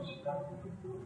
Obrigado.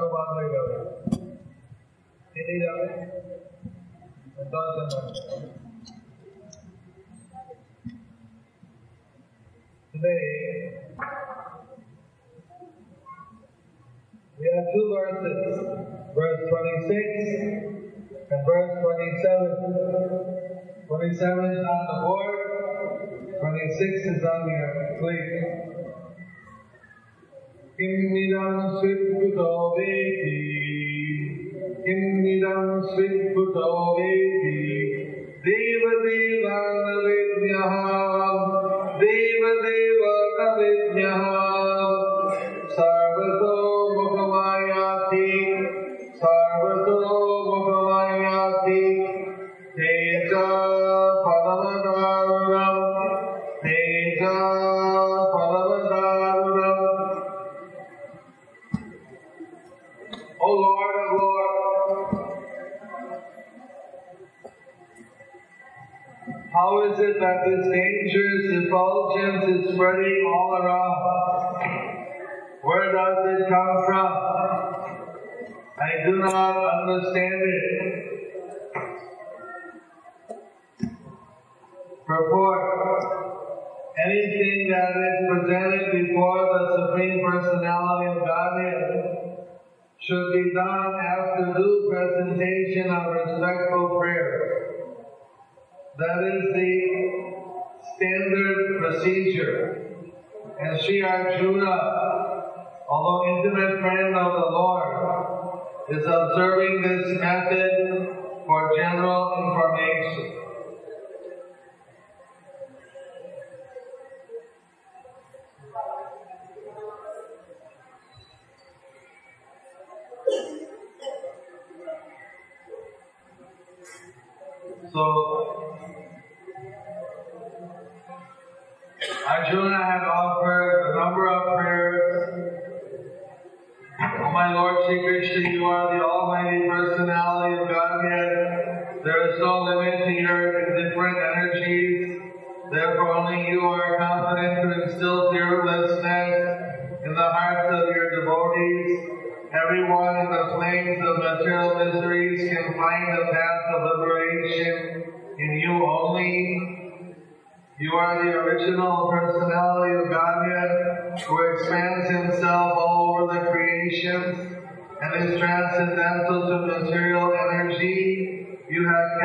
आपको बात नहीं जावे ये Today, we have two verses, verse 26 and verse 27. 27 is on the board, 26 is on your plate. Kimnidan Sitputo Vedi, Kimnidan Sitputo Vedi, Deva Deva Navidyaha. That this dangerous effulgence is spreading all around? Where does it come from? I do not understand it. Sri Arjuna, although intimate friend of the Lord, is observing this method for general information.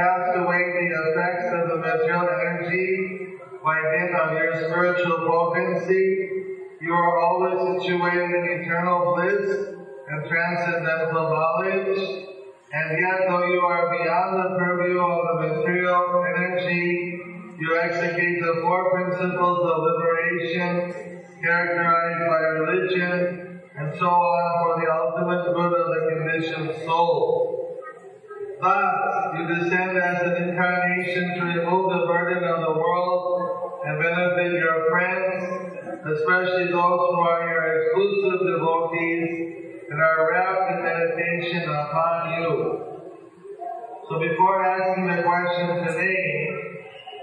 You cast away the effects of the material energy by dint of your spiritual potency. You are always situated in eternal bliss and transcendental knowledge, and yet though you are beyond the purview of the material energy, you execute the four principles of liberation characterized by religion and so on for the ultimate good of the conditioned soul. Thus, you descend as an incarnation to remove the burden of the world and benefit your friends, especially those who are your exclusive devotees and are wrapped in meditation upon you. So before asking the question today,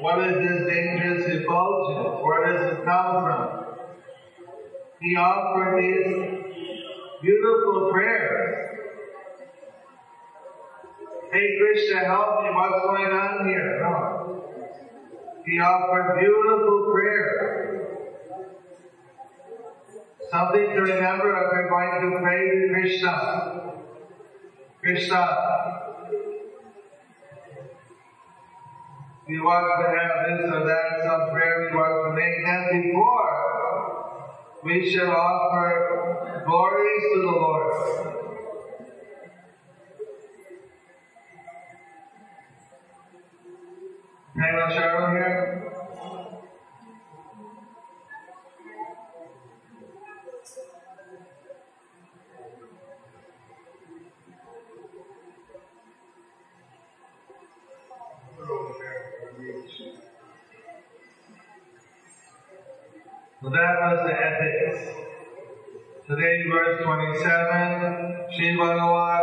what is this dangerous effulgence? Where does it come from? He offered these beautiful prayers. Hey Krishna, help me, what's going on here? No. He offered beautiful prayer. Something to remember if we're going to pray to Krishna. Krishna, we want to have this or that, some prayer we want to make. And before, we shall offer glories to the Lord. Hang on, Cheryl here. So that was the ethics. Today, verse 27, Shri Bhagavan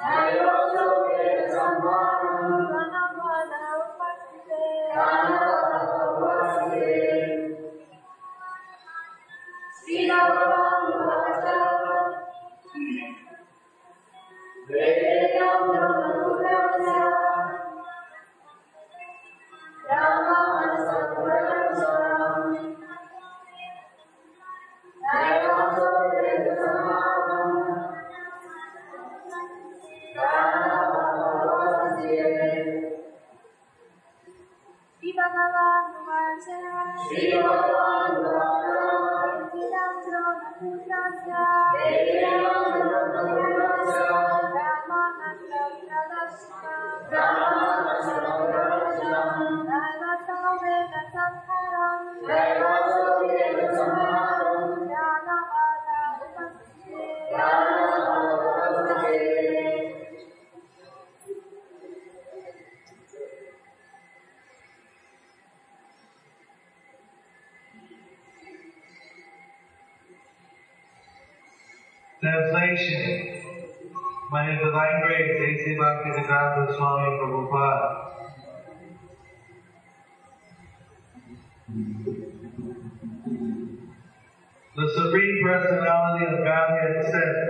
Amém. Translation by His Divine Grace A.C. Bhaktivedanta Swami Prabhupada. The Supreme Personality of Godhead said,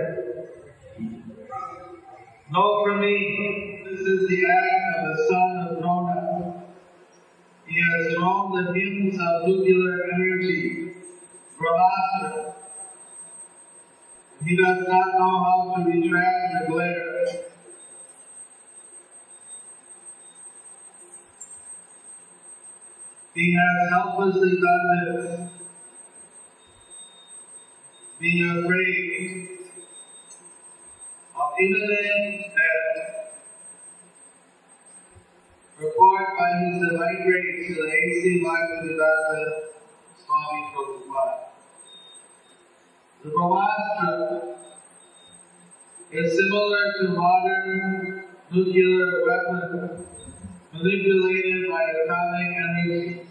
He has helplessly done this. Being afraid of imminent death. Report by His Divine Grace to the A.C. Bhaktivedanta Swami Prabhupada. The Brahmastra is similar to modern nuclear weapon manipulated by atomic energy.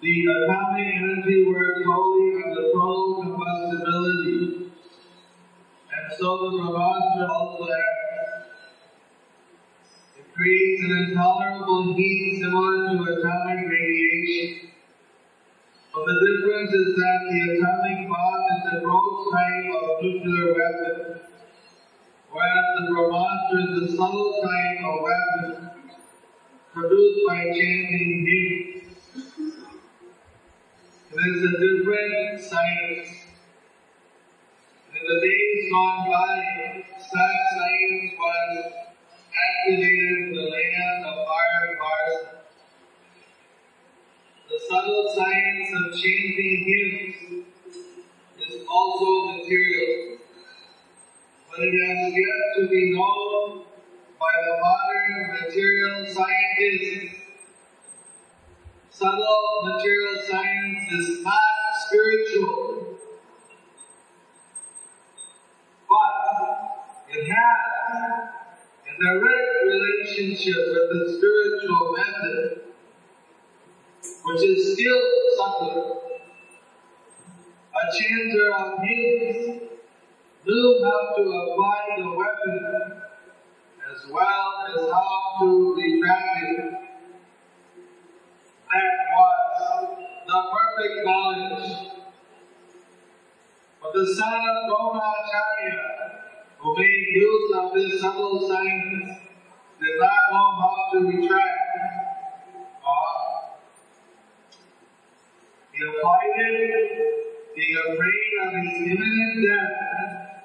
The atomic energy works wholly on the total combustibility, and so the Brahmastra also acts. It creates an intolerable heat similar to atomic radiation. But the difference is that the atomic bomb is a gross type of nuclear weapon, whereas the Brahmastra is a subtle type of weapon produced by chanting hymns. It is a different science. In the days gone by, such science was activated in the land of fire and Parsa. The subtle science of chanting hymns is also material, but it has yet to be known by the modern material scientists. Subtle material science is not spiritual, but it has a direct relationship with the spiritual method which is still subtle. A chanter of hymns knew how to apply the weapon as well as how to retract it. That was the perfect knowledge. But the son of Who made use of this subtle science, did not know how to retract. He applied it, being afraid of his imminent death,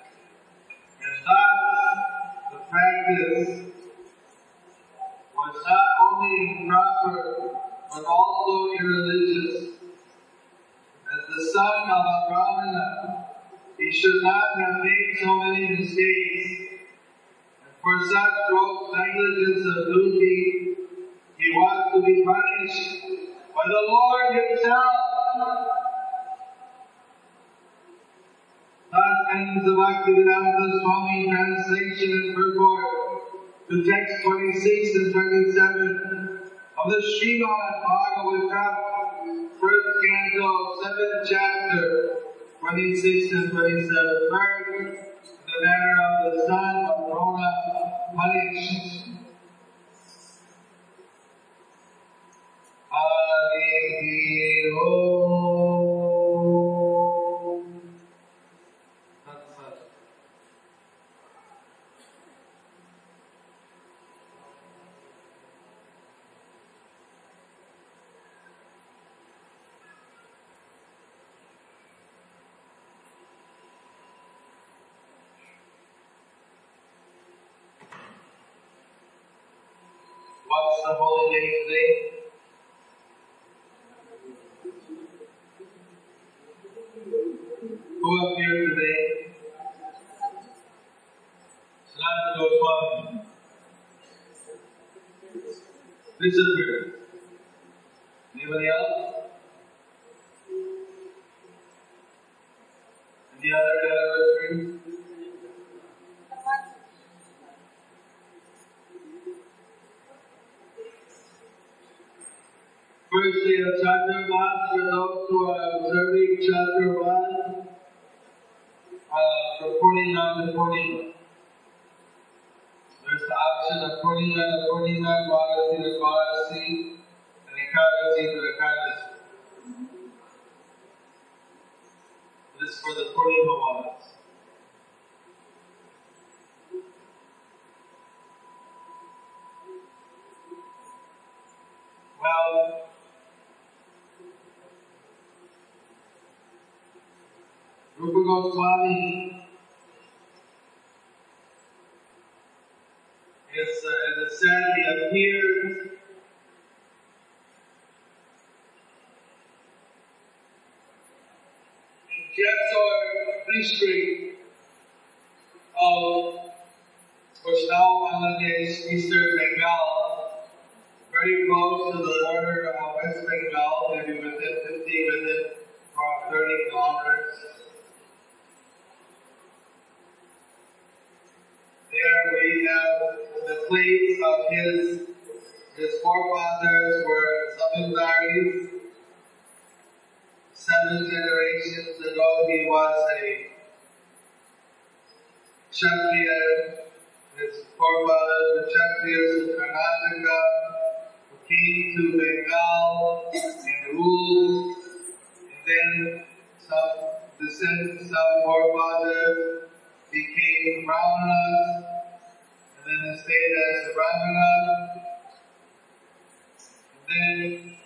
and thus the practice was not only improper but also irreligious. As the son of a Brahmana, he should not have made so many mistakes. And for such gross negligence of duty, he was to be punished by the Lord Himself. Thus ends the Bhaktivedanta Swami translation and purport to text 26 and 27 of the Srimad Bhagavatam, first canto, seventh chapter, 26 and 27. First, the matter of the son of Drona punished. Hari. Tat Sat. What's the holy day today? Who up here today? Sanatana Goswami. Disappeared. Rupa Goswami who came to Bengal and ruled. And then some descendants, some forefathers became Brahmanas and then stayed as Brahmana. And then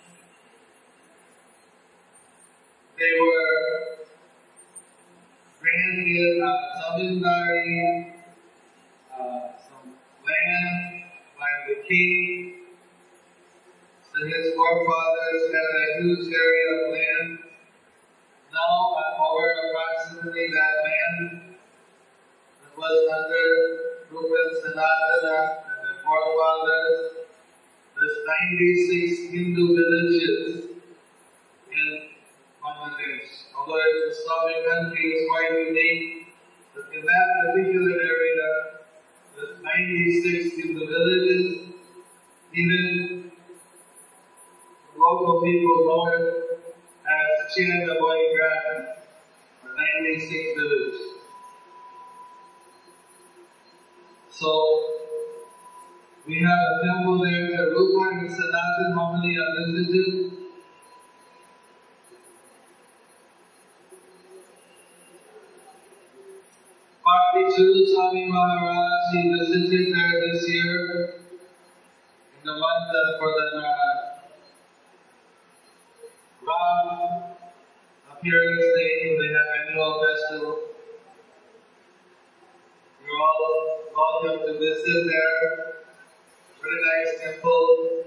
they were granted uh, zamindari, uh, some land by the king. His forefathers had a huge area of land. Now, uh, over approximately that land that was under Rupa Sanatana and their forefathers, there's 96 Hindu villages in Bangladesh. Although it's a Islamic country, it's quite unique. But in that particular area, there's 96 Hindu villages. Even local people know it as Chinnaboy Gram, or 96 villages. So, we have a temple there that Rupa and Sanatan normally are visited. Bhakti Swami Maharaj, he visited there this year in the month of for the uh, Ram appearance day they have annual festival. You're all welcome to visit there. Very nice temple.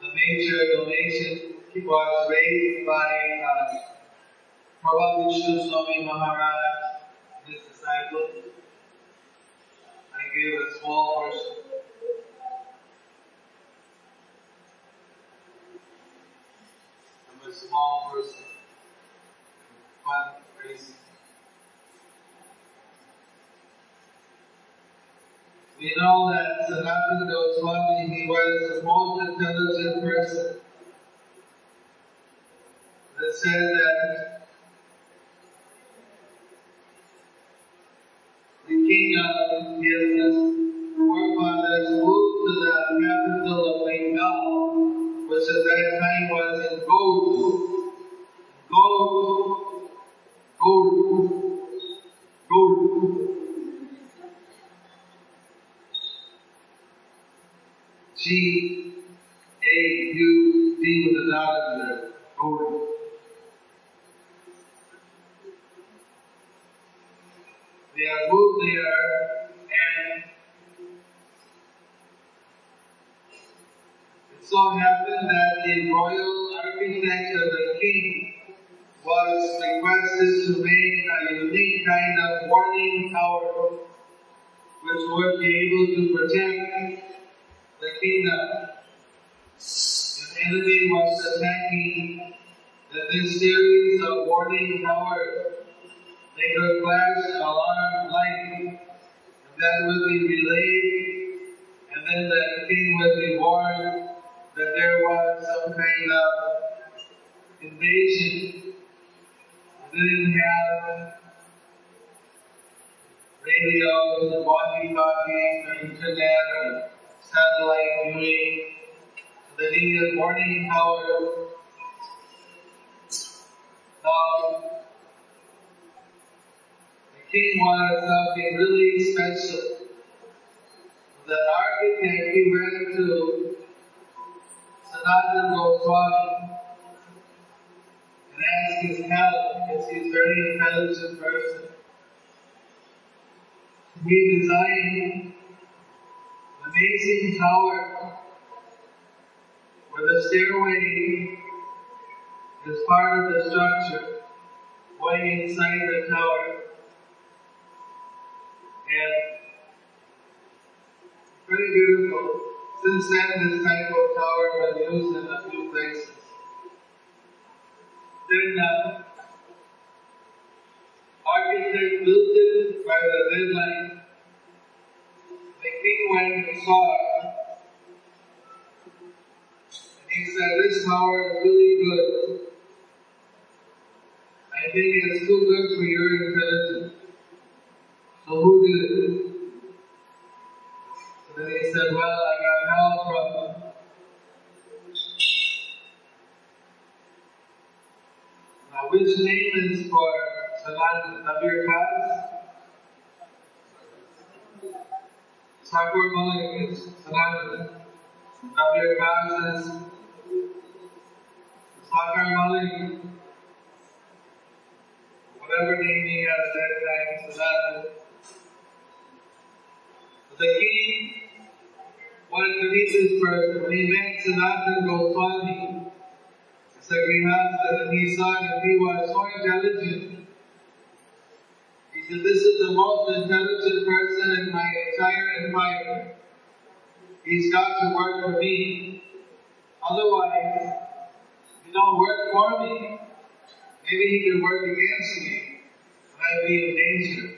The major donation was raised by uh, Prabhu Vishnu Swami Maharaj, his disciple. I gave a small portion. A small person. Fun, crazy. We know that Sanatana Goswami, he was the most intelligent person. It said that the king of his G towers they could flash an alarm light, and that would be relayed, and then the king would be warned that there was some kind of invasion. They didn't have radios, walkie-talkies, or internet, or satellite viewing. They needed warning Now, king wanted something really special. The architect, he went to Sanatana Goswami and asked his help because he's a very intelligent person. He designed an amazing tower where the stairway as part of the structure way inside the tower. And pretty beautiful. Since then, this type of tower has been used in a few places. Then the architect built it by the deadline. The king went and saw it. And he said, this tower is really good. I think it's too good for your intelligence. So who did it? So then he said, Well, I got help from Now, which name is for Sanatan Nabir Kaz? Thakur Malik is Sanatan. Nabir Kaz is Thakur Malik. Name he had at that time, Sanatan. The king wanted to meet this person. When he met Sanatan Goswami, the Grihastha, and he saw that he was so intelligent. He said, This is the most intelligent person in my entire empire. He's got to work for me. Otherwise, he don't work for me. Maybe he can work against me, I'd be in danger.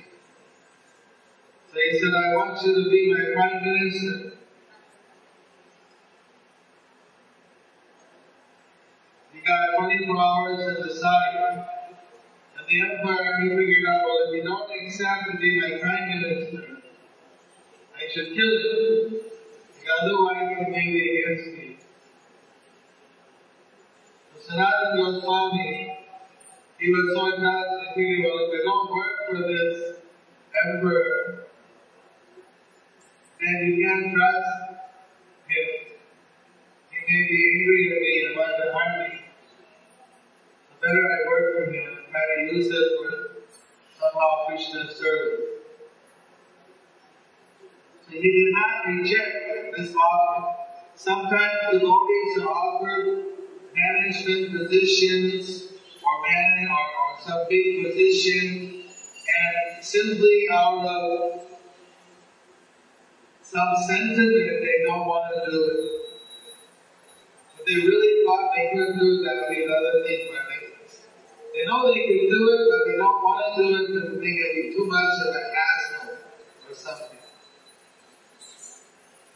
So he said, I want you to be my prime minister. He got 24 hours to decide. And the emperor, he figured out, well, if you don't accept to be my prime minister, I should kill him. Otherwise he may be against me. So Sanatana Goswami, he was so intelligent, he figured, well, if I don't work for this emperor, And you can't trust him. He may be angry at me and want to harm me. The better I work for him, try to use it for somehow Krishna's service. So he did not reject this offer. Sometimes the devotees are offered management positions or man or, some big position and simply out of some sentiment they don't want to do it. If they really thought they could do it, that would be another thing for business. They know they can do it, but they don't want to do it because they think it'd be too much of a hassle or something.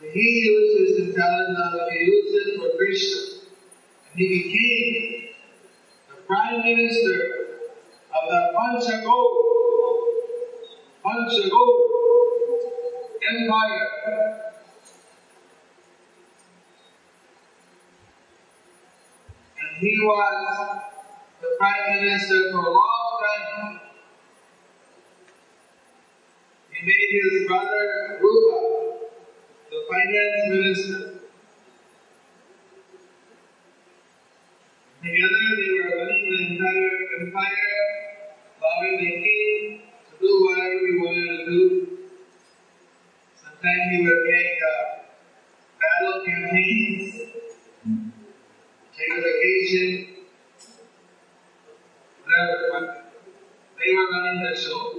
But he used his intelligence, he used it for Krishna. And he became prime minister of the Panchagod, Panchagod empire. And he was the prime minister for a long time. He made his brother Rupa the finance minister. Together they were running the empire, allowing the king to do whatever he wanted to do. Sometimes he would make uh, battle campaigns, take a vacation, whatever, they were running the show.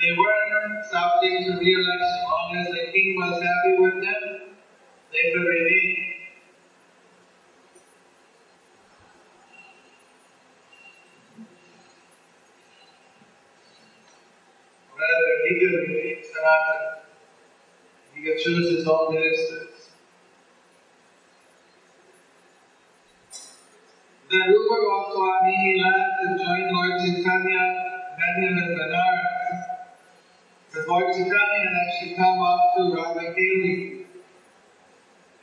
They weren't subject to re-election. As long as the king was happy with them, they could remain. Rather, he could Sanatana. He could choose his own ministers. Then Rupa Goswami he left and joined Lord Chaitanya, met him in Benares. The Lord Chaitanya had actually come up to Ramakeli,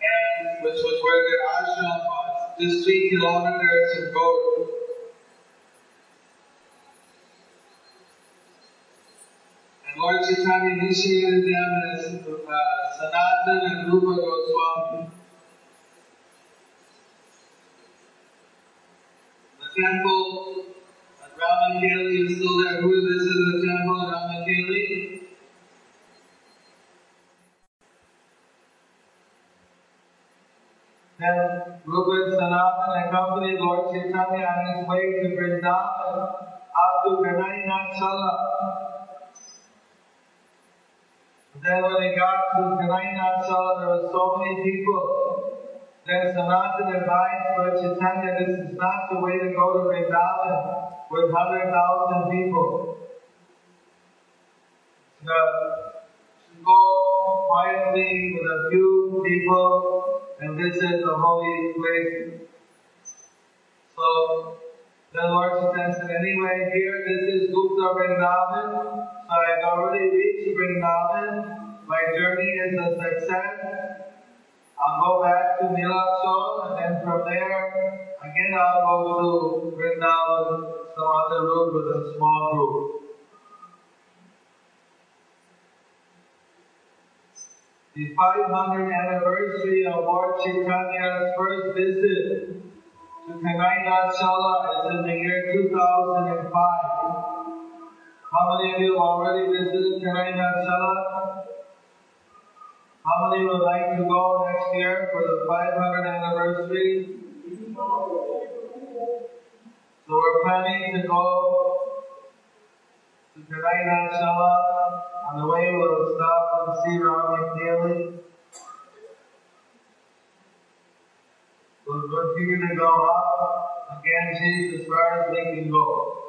and which was where their ashram was, just three kilometers from Gaur. Lord Chaitanya initiated them as uh, Sanatan and Rupa Goswami. The temple at Ramakeli is still there. Who visited the temple at Ramakeli? Then Rupa Sanatan accompanied Lord Chaitanya on his way to Vrindavan up to Kanai Natashala. Then when they got to Kanai Natashala, there were so many people. Then Sanatan advised Lord Chaitanya, this is not the way to go to Vrindavan with 100,000 people. To go quietly with a few people and visit the holy place. So the Lord Chaitanya said, anyway, here this is Gupta Vrindavan. So I've already reached Vrindavan. My journey is a success. I'll go back to Nilachal and then from there, again I'll go to Vrindavan, some other route with a small group. The 500th anniversary of Lord Chaitanya's first visit to Kanai Natashala is in the year 2005. How many of you have already visited Kanai Natashala? How many would like to go next year for the 500th anniversary? So we're planning to go to Kanai Natashala. On the way we'll stop and see Ramakeli. We'll continue to go up again, Ganges as far as we can go.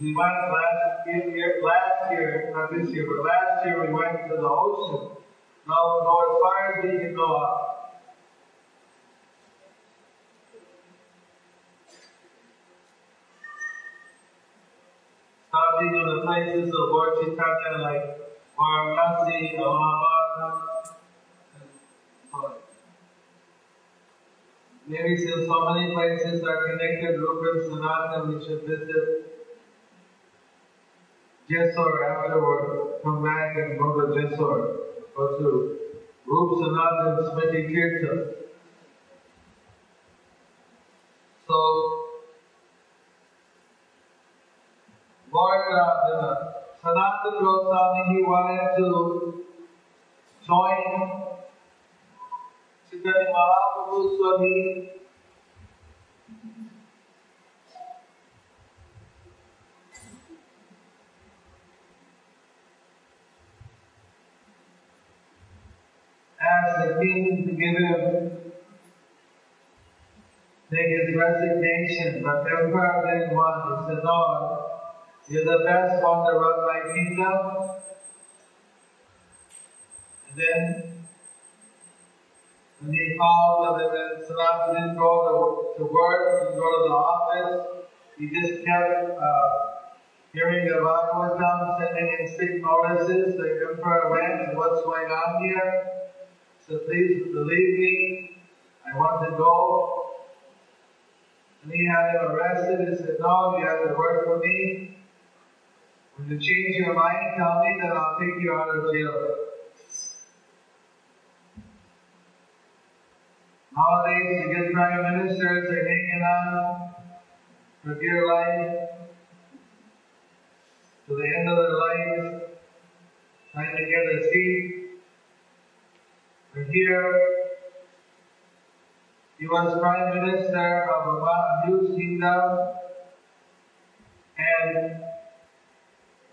We went last year, last year, not this year, but last year we went to the ocean. Now we'll go as far as we can go up. Stopping in the places of Lord Chaitanya like Varanasi, Allahabad, Maybe since so many places are connected, Rupa and Sanatana, we should visit Jessore afterward, come back and go to Jessore, go to Rup Sanatan Smriti Kirtan. So, Lord uh, Sanatana Goswami, he wanted to join Asked the king to give him take his resignation, but the emperor didn't want. He said, No, you're the best one to run my kingdom. And then when he called that the Sanat didn't go to, to work, didn't go to the office, he just kept uh, hearing the Bhagavatam, sending in sick notices. The emperor went, what's going on here? So please believe me, I want to go. And he had him arrested. He said, No, you have to work for me. When you change your mind, tell me, then I'll take you out of jail. Nowadays, you get prime ministers, they're hanging on for dear life to the end of their life, trying to get a seat. But here, he was prime minister of a huge kingdom, and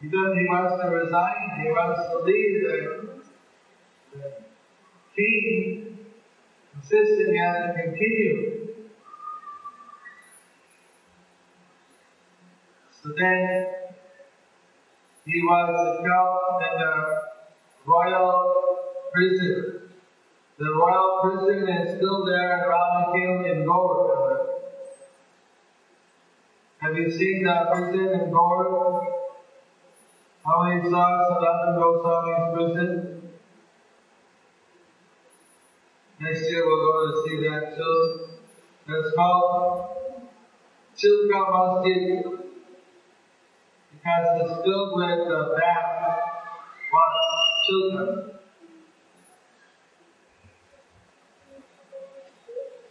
he does he wants to resign. He wants to leave the, the king he has to continue. So then he was held in the royal prison. The royal prison is still there in Ramakeli in Gaur. Have you seen the prison in Gaur? How many saw Sanatana Goswami's prison? Next year we're going to see that too. That's called Chilka Masjid because it's filled with the bath, what? Chilka.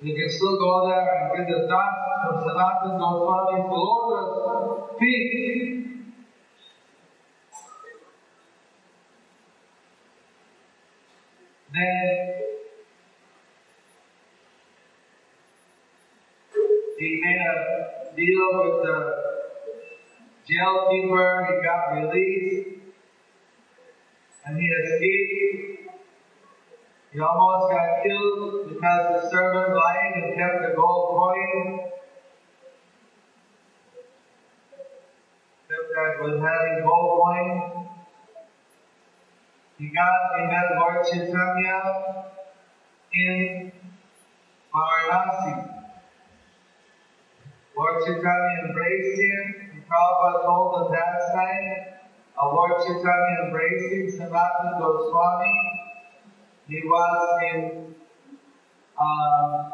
You can still go there and get the dust from Sanatana Goswami's lotus feet. Then he made a deal with the jail keeper, he got released, and he escaped. He almost got killed because the servant lied and kept the gold coin. That was having gold coin. He got, he met Lord Chaitanya in Varanasi. Lord Chaitanya embraced him. And Prabhupada told us that time, uh, Lord Chaitanya embracing Sanatana Goswami. He was in uh,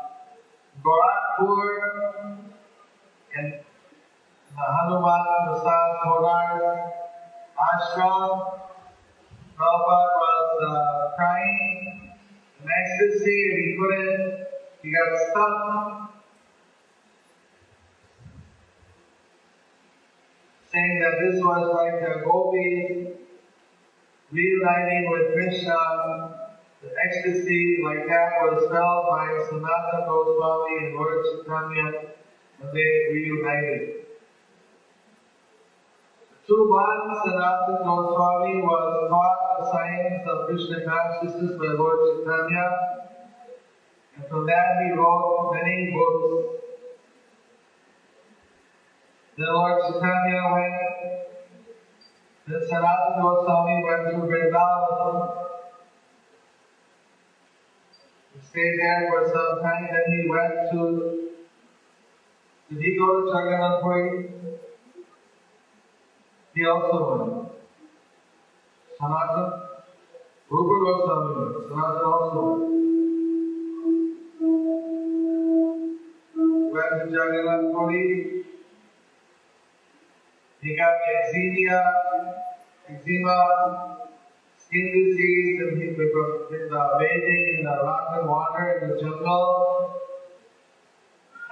Gorakhpur and the Hanuman Prasad Poddar ashram. Prabhupada was uh, crying in ecstasy and he couldn't, he got stuck. Saying that this was like the gopis reuniting with Krishna the ecstasy like that was felt by Sanatana Goswami and Lord Chaitanya when they reunited. Two months Sanatana Goswami was taught the science of Krishna consciousness by Lord Chaitanya, and from that he wrote many books. Then Lord Chaitanya went, He stayed there for some time, then he went to, did he go to Jagannath Puri? He also went. Sanatana, Rupa Goswami went, Sanatana also went. Went to Jagannath Puri. He got eczema, eczema, skin disease, and he was uh, bathing in the rock and water in the jungle.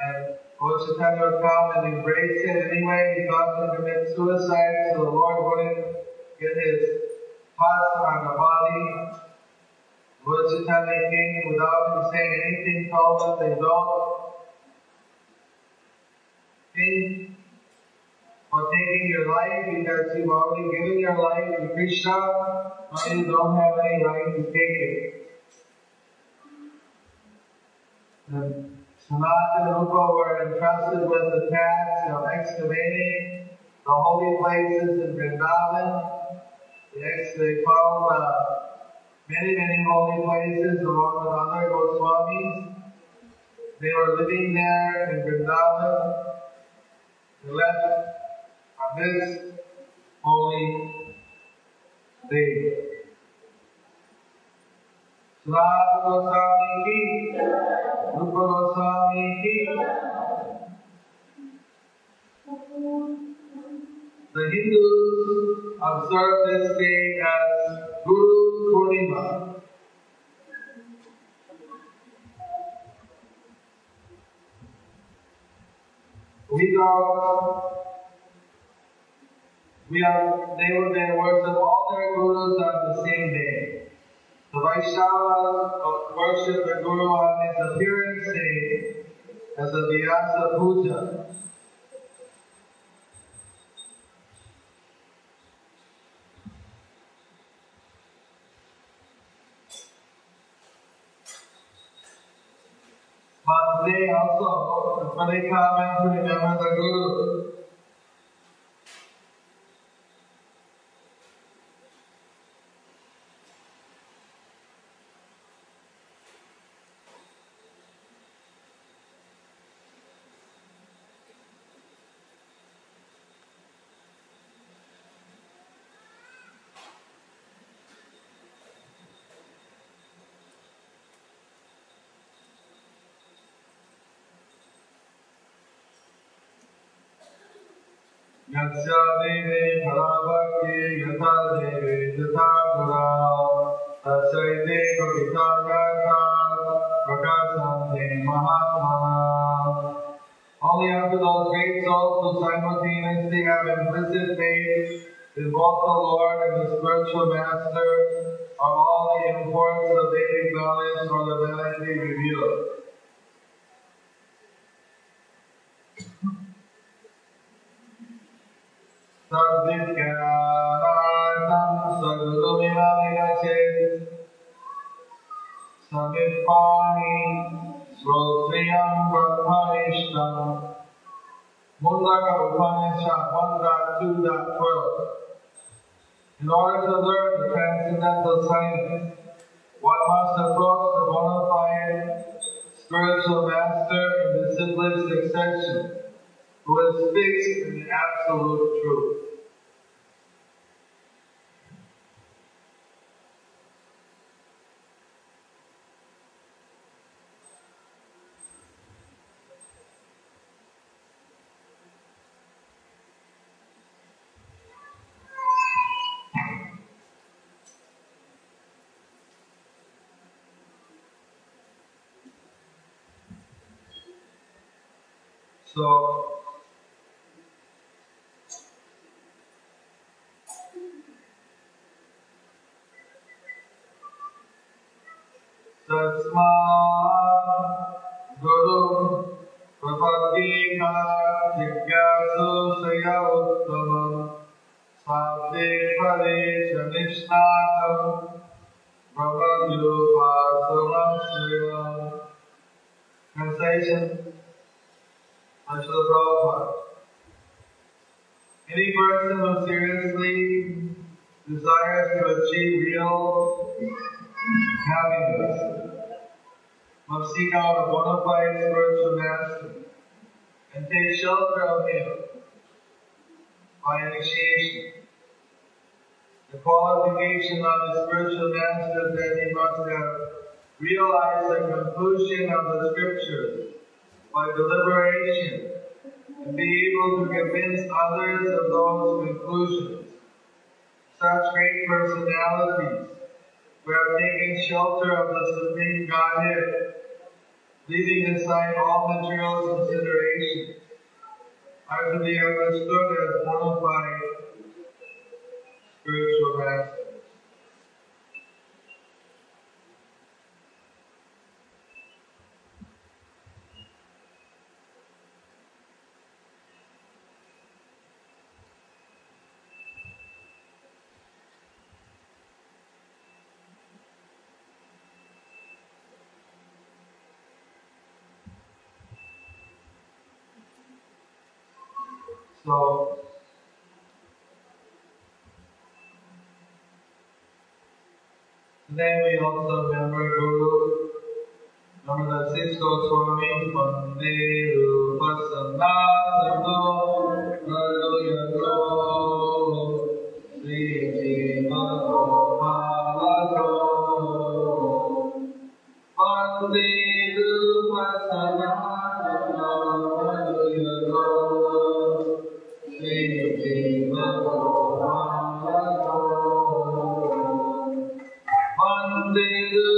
And Lord Chaitanya would come and embrace him anyway. He thought to commit suicide, so the Lord wouldn't get his pus on the body. Lord Chaitanya came without him saying anything, told them they don't think for taking your life because you've already given your life to Krishna, now you don't have any right to take it. The Sanatana and Rupa were entrusted with the task of excavating the holy places in Vrindavan. They found uh, many, many holy places along with other Goswamis. They were living there in Vrindavan. They left on this holy day. Srad Goswami ki, Rupa Goswami ki. The Hindus observe this day as Guru Purnima. We don't we are, they were they worship all their gurus on the same day. The Vaishnavas worship the Guru on his appearance day as a Vyasa Puja. But today also, when they come and remember the Guru, यस्य देवे फलाभक्ति यथा देवे यथा गुरा तस्यैते कविता गाथा प्रकाशन्ते महात्मना Only after those great souls who simultaneously have implicit faith in both the Lord and the spiritual master are all the imports of Vedic knowledge or the divinity revealed. सद्विज्ञानार्थं स्वगुरुमिवाविरचेत् समिपाणि श्रोत्रियं ब्रह्मनिष्ठम् In order to learn the transcendental science, one must approach the bona fide spiritual master in the disciplic succession, who is fixed in absolute truth. So तस्मात् गुरु प्रपद्येका जिज्ञासुषया उत्तमम् सात्ते परे शनिष्णातम् भवद्योपासमश्रियम् Translation. Any person who seriously desires to achieve real happiness must seek out a bona fide spiritual master and take shelter of him by initiation. The qualification of the spiritual master is that he must have realized the conclusion of the scriptures by deliberation and be able to convince others of those conclusions. Such great personalities who have taken shelter of the Supreme Godhead, leaving aside all material considerations, are to be understood as bona fide spiritual masters. So, today we also remember Guru, six Goswami, Vande Rupa Vande Rupa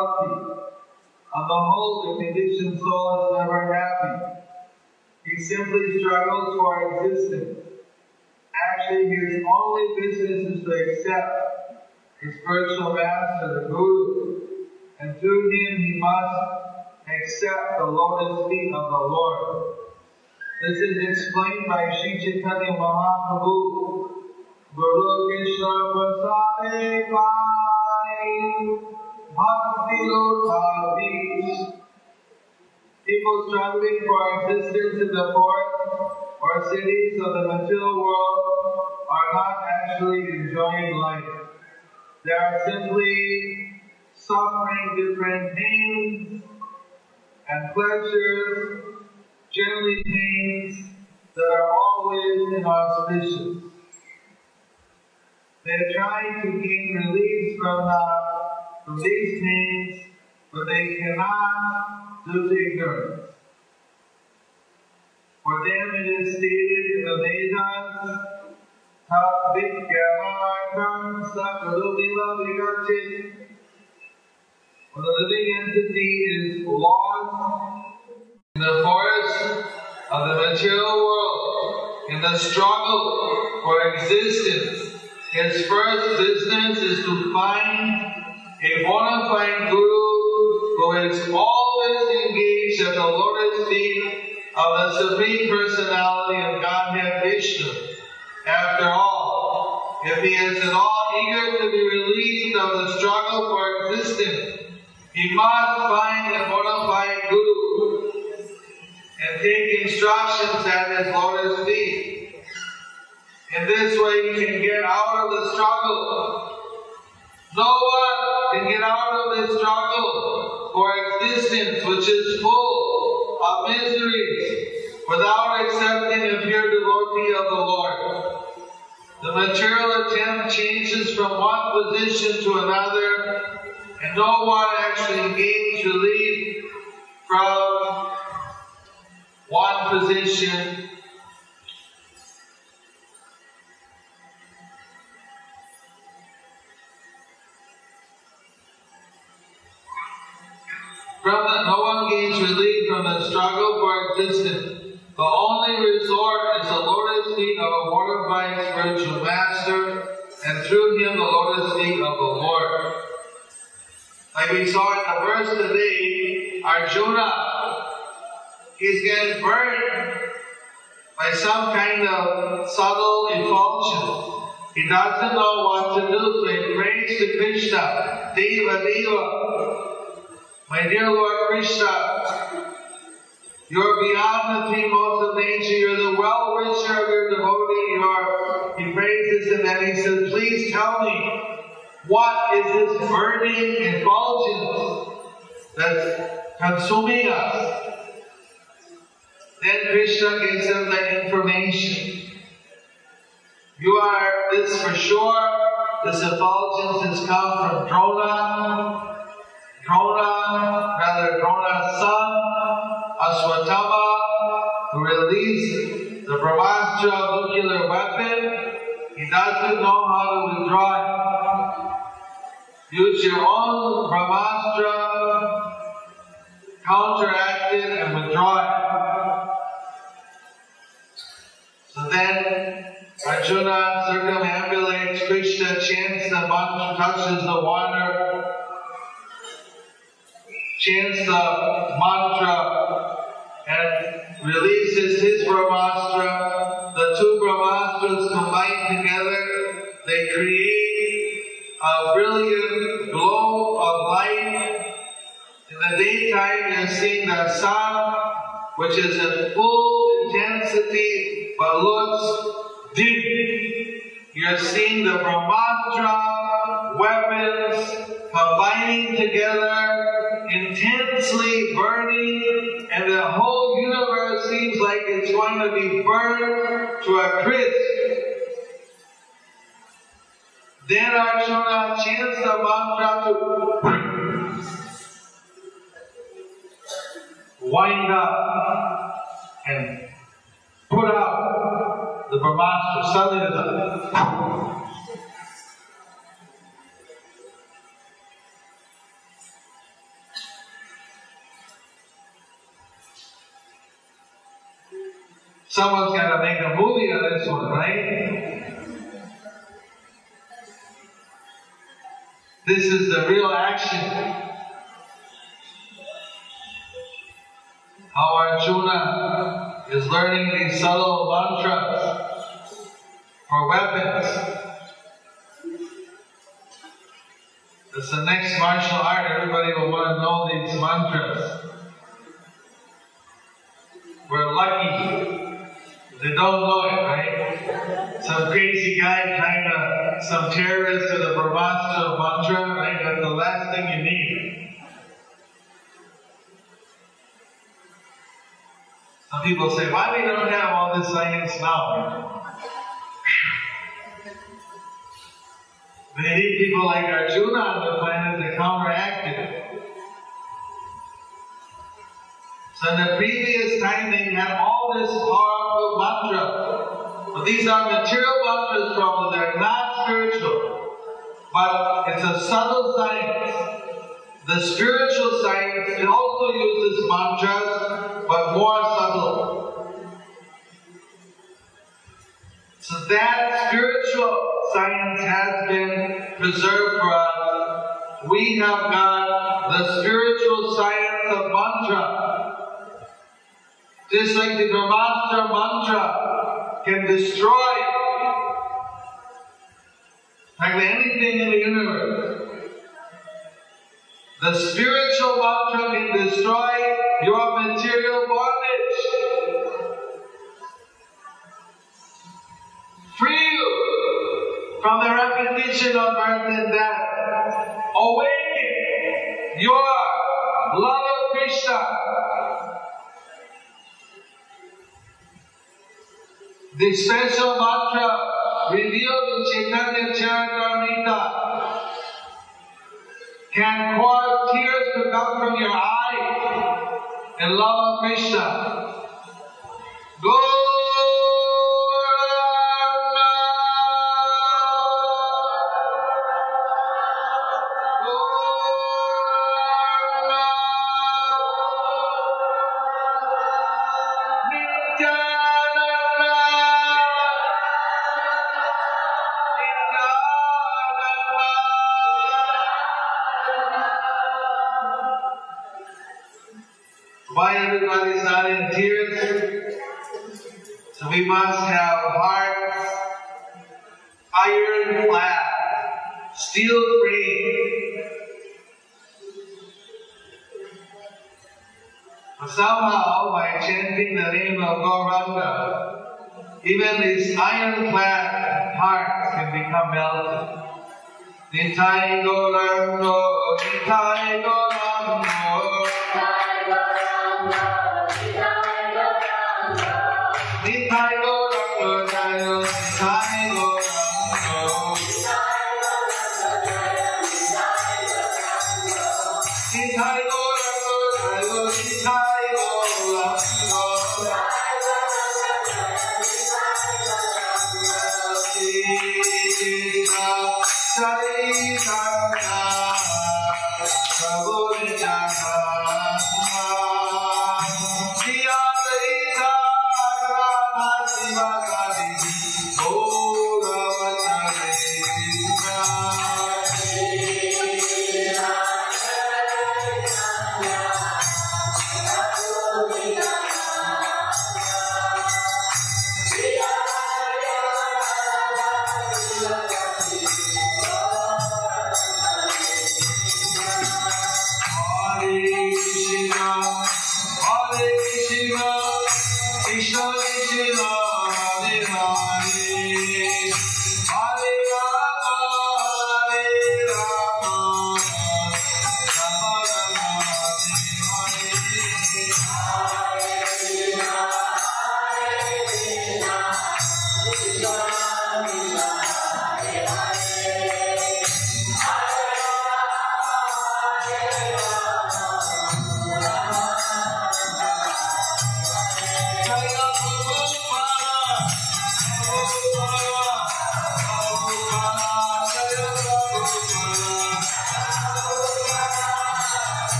On the whole, the conditioned soul is never happy. He simply struggles for existence. Actually, his only business is to accept his spiritual master, the Guru, and through him he must accept the lotus feet of the Lord. This is explained by Sri Chaitanya Mahaprabhu. Guru Krishna Bhakti. People struggling for existence in the forest or cities of the material world are not actually enjoying life. They are simply suffering different pains and pleasures, generally pains that are always inauspicious. They are trying to gain release from, the, these things, but they cannot do the ignorance. For them it is stated in the Vedas. When the living entity is lost in the forest of the material world, in the struggle for existence, his first business is to find a bona fide guru who is always engaged at the lotus feet of the Supreme Personality of Godhead Vishnu. After all, if he is at all eager to be relieved of the struggle for existence, he must find a bona fide guru and take instructions at his lotus feet. In this way, he can get out of the struggle. No one can get out of this struggle for existence, which is full of miseries, without accepting a pure devotee of the Lord. The material attempt changes from one position to another, and no one actually gains relief from one position From the, no one gains relief from the struggle for existence. The only resort is the lotus feet of a fide spiritual master, and through him the lotus feet of the Lord. Like we saw in the verse today, Arjuna, he's getting burned by some kind of subtle effulgence. He doesn't know what to do, so he prays to Krishna, Deva Deva. My dear Lord Krishna, you're beyond the three of nature. You're the well-wisher of your devotee. You're, he praises him and he says, please tell me, what is this burning effulgence that's consuming us? Then Krishna gives him the information. You are this for sure. This effulgence has come from Drona. Drona, who released the Brahmastra nuclear weapon. He doesn't know how to withdraw it. Use your own Brahmastra, counteract it and withdraw it. So then Arjuna circumambulates Krishna, chants the mantra, touches the water, chants the mantra, and releases his Brahmastra. The two Brahmastras combine together, they create a brilliant glow of light. In the daytime, you're seeing the sun, which is in full intensity but looks dim. You're seeing the Brahmastra weapons combining together, intensely burning, and the whole universe seems like it's going to be burned to a crisp. Then Arjuna chants the mantra to wind up and put out the Brahmastra. Suddenly Someone's got to make a movie of this one, right? This is the real action. How Arjuna is learning these subtle mantras for weapons. It's the next martial art. Everybody will want to know these mantras. We're lucky they don't know it, right? Some crazy guy trying to, some terrorist with a Brahmastra mantra, right? That's the last thing you need. Some people say, why we don't have all this science now? They need people like Arjuna on the planet to counteract it. So in the previous time they had all this mantra. But these are material mantras, Prabhupada. They're not spiritual. But it's a subtle science. The spiritual science it also uses mantras, but more subtle. So that spiritual science has been preserved for us. We have got the spiritual science of mantra. Just like the Brahmastra mantra can destroy like anything in the universe. The spiritual mantra can destroy your material bondage. Free you from the repetition of birth and death. Awaken your love of Krishna. The special mantra revealed in Chaitanya Charitamrita can cause tears to come from your eyes in love of Krishna. Nitai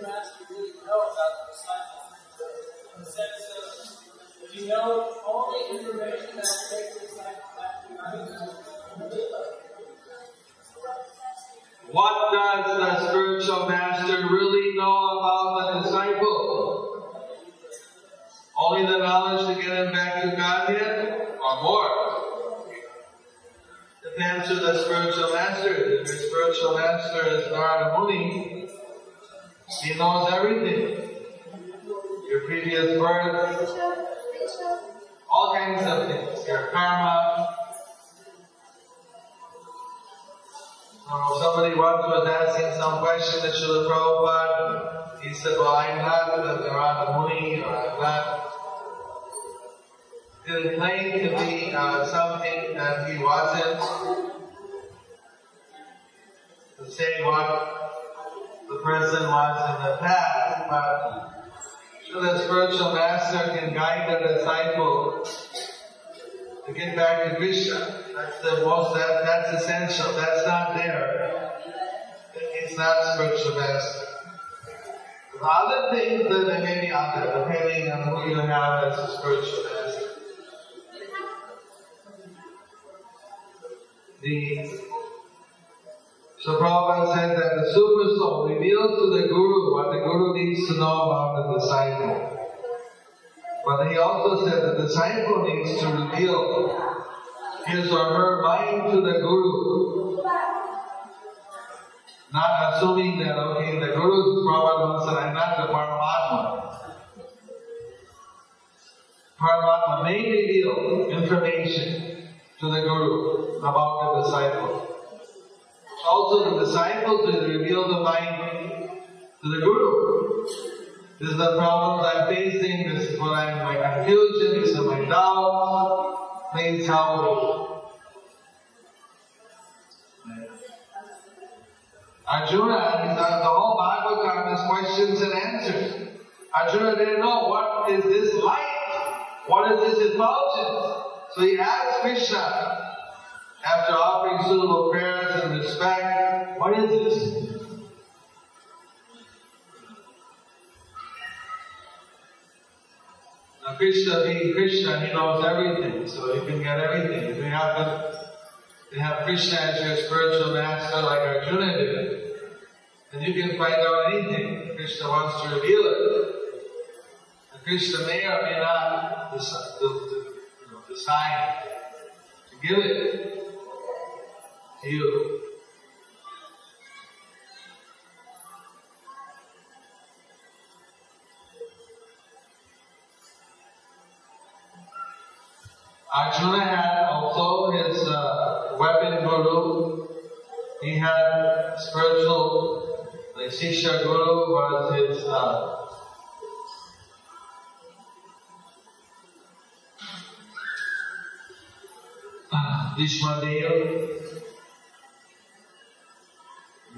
spiritual master really know about the disciple? In the sense of, he know all the information that soul reveals to the Guru what the Guru needs to know about the disciple. But he also said the disciple needs to reveal his or her mind to the Guru. Not assuming that, okay, the Guru Prabhupada said, I'm not the Paramatma. Paramatma may reveal information to the Guru about the disciple. Also, the disciples will reveal the mind to the Guru. This is the problems I'm facing, this is what I'm my confusion, these are my doubts. Please help me. Arjuna, are the whole Bhagavatam is questions and answers. Arjuna didn't know what is this light? What is this effulgence? So he asked Krishna, after offering suitable prayers and respect, what is this? Now Krishna being Krishna, he knows everything, so he can get everything. If you have to, have Krishna as your spiritual master like Arjuna did, then you can find out anything. Krishna wants to reveal it. And Krishna may or may not decide, to give it you. Arjuna had also his uh, weapon guru. He had spiritual, like Shiksha Guru was his uh, Bhishmadev.